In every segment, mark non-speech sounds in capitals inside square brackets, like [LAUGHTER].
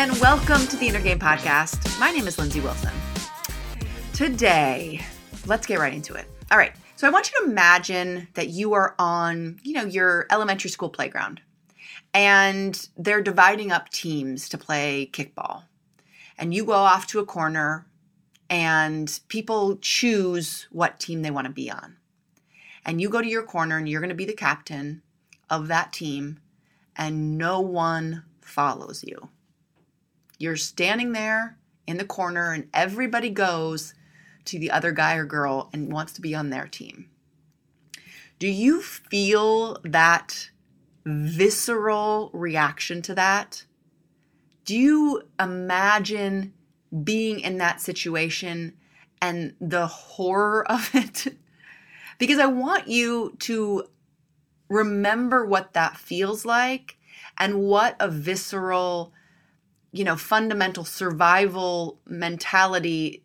and welcome to the Inner Game Podcast. My name is Lindsey Wilson. Today, let's get right into it. All right, so I want you to imagine that you are on, you know, your elementary school playground, and they're dividing up teams to play kickball. And you go off to a corner, and people choose what team they want to be on. And you go to your corner, and you're going to be the captain of that team, and no one follows you. You're standing there in the corner, and everybody goes to the other guy or girl and wants to be on their team. Do you feel that visceral reaction to that? Do you imagine being in that situation and the horror [LAUGHS] of it? because I want you to remember what that feels like and what a visceral you know, fundamental survival mentality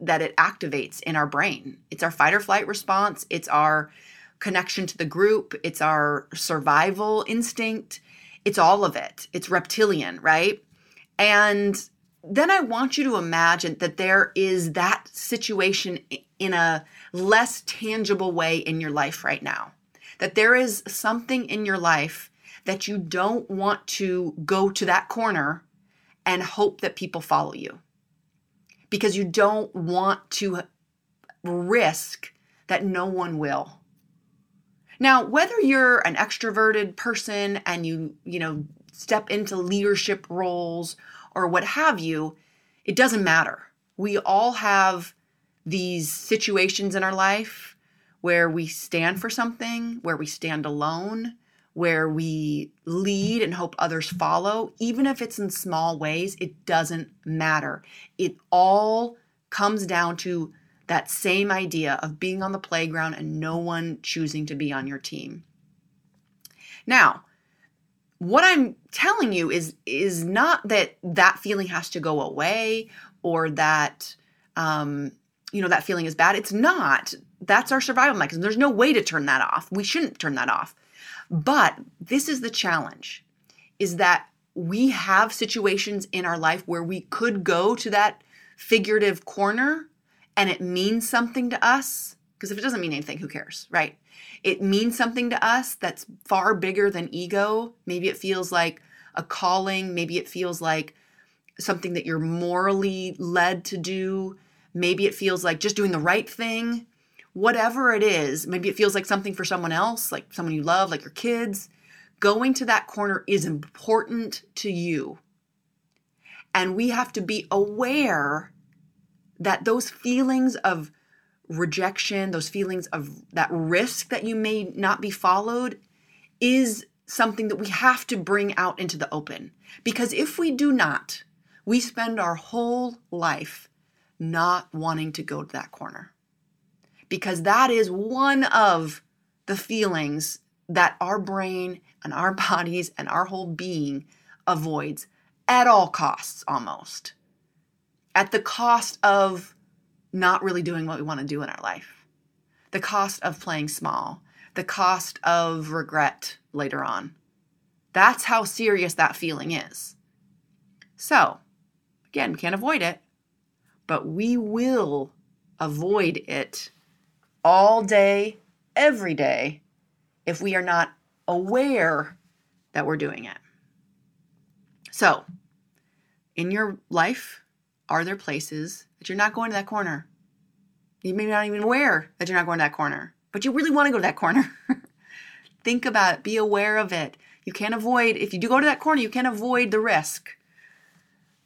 that it activates in our brain. It's our fight or flight response, it's our connection to the group, it's our survival instinct, it's all of it. It's reptilian, right? And then I want you to imagine that there is that situation in a less tangible way in your life right now. That there is something in your life that you don't want to go to that corner and hope that people follow you because you don't want to risk that no one will. Now, whether you're an extroverted person and you, you know, step into leadership roles or what have you, it doesn't matter. We all have these situations in our life where we stand for something, where we stand alone, where we lead and hope others follow, even if it's in small ways, it doesn't matter. It all comes down to that same idea of being on the playground and no one choosing to be on your team. Now, what I'm telling you is is not that that feeling has to go away or that um, you know that feeling is bad. It's not. That's our survival mechanism. There's no way to turn that off. We shouldn't turn that off. But this is the challenge is that we have situations in our life where we could go to that figurative corner and it means something to us. Because if it doesn't mean anything, who cares, right? It means something to us that's far bigger than ego. Maybe it feels like a calling. Maybe it feels like something that you're morally led to do. Maybe it feels like just doing the right thing whatever it is, maybe it feels like something for someone else, like someone you love, like your kids, going to that corner is important to you. And we have to be aware that those feelings of rejection, those feelings of that risk that you may not be followed, is something that we have to bring out into the open. Because if we do not, we spend our whole life not wanting to go to that corner because that is one of the feelings that our brain and our [LAUGHS] bodies and our whole being avoids at all costs almost. At the cost of not really doing what we want to do in our life. The cost of playing small. The cost of regret later on. That's how serious that feeling is. So again we can't avoid it but we will avoid it all day, every day, if we are not aware that we're doing it. So, in your life, are there places that you're not going to that corner? You may not even aware that you're not going to that corner, but you really want to go to that corner. [LAUGHS] Think about it, be aware of it. You can't avoid, if you do go to that corner, you can't avoid the risk.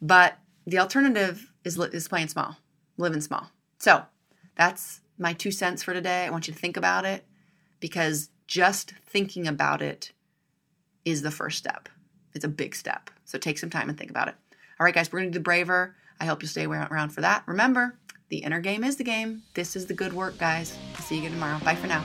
But the alternative is, is playing small, living small. So that's my two cents for today. I want you to think about it because just thinking about it is the first step. It's a big step. So take some time and think about it. All right, guys, we're going to do the Braver. I hope you'll stay around for that. Remember, the inner game is the game. This is the good work, guys. see you again tomorrow. Bye for now.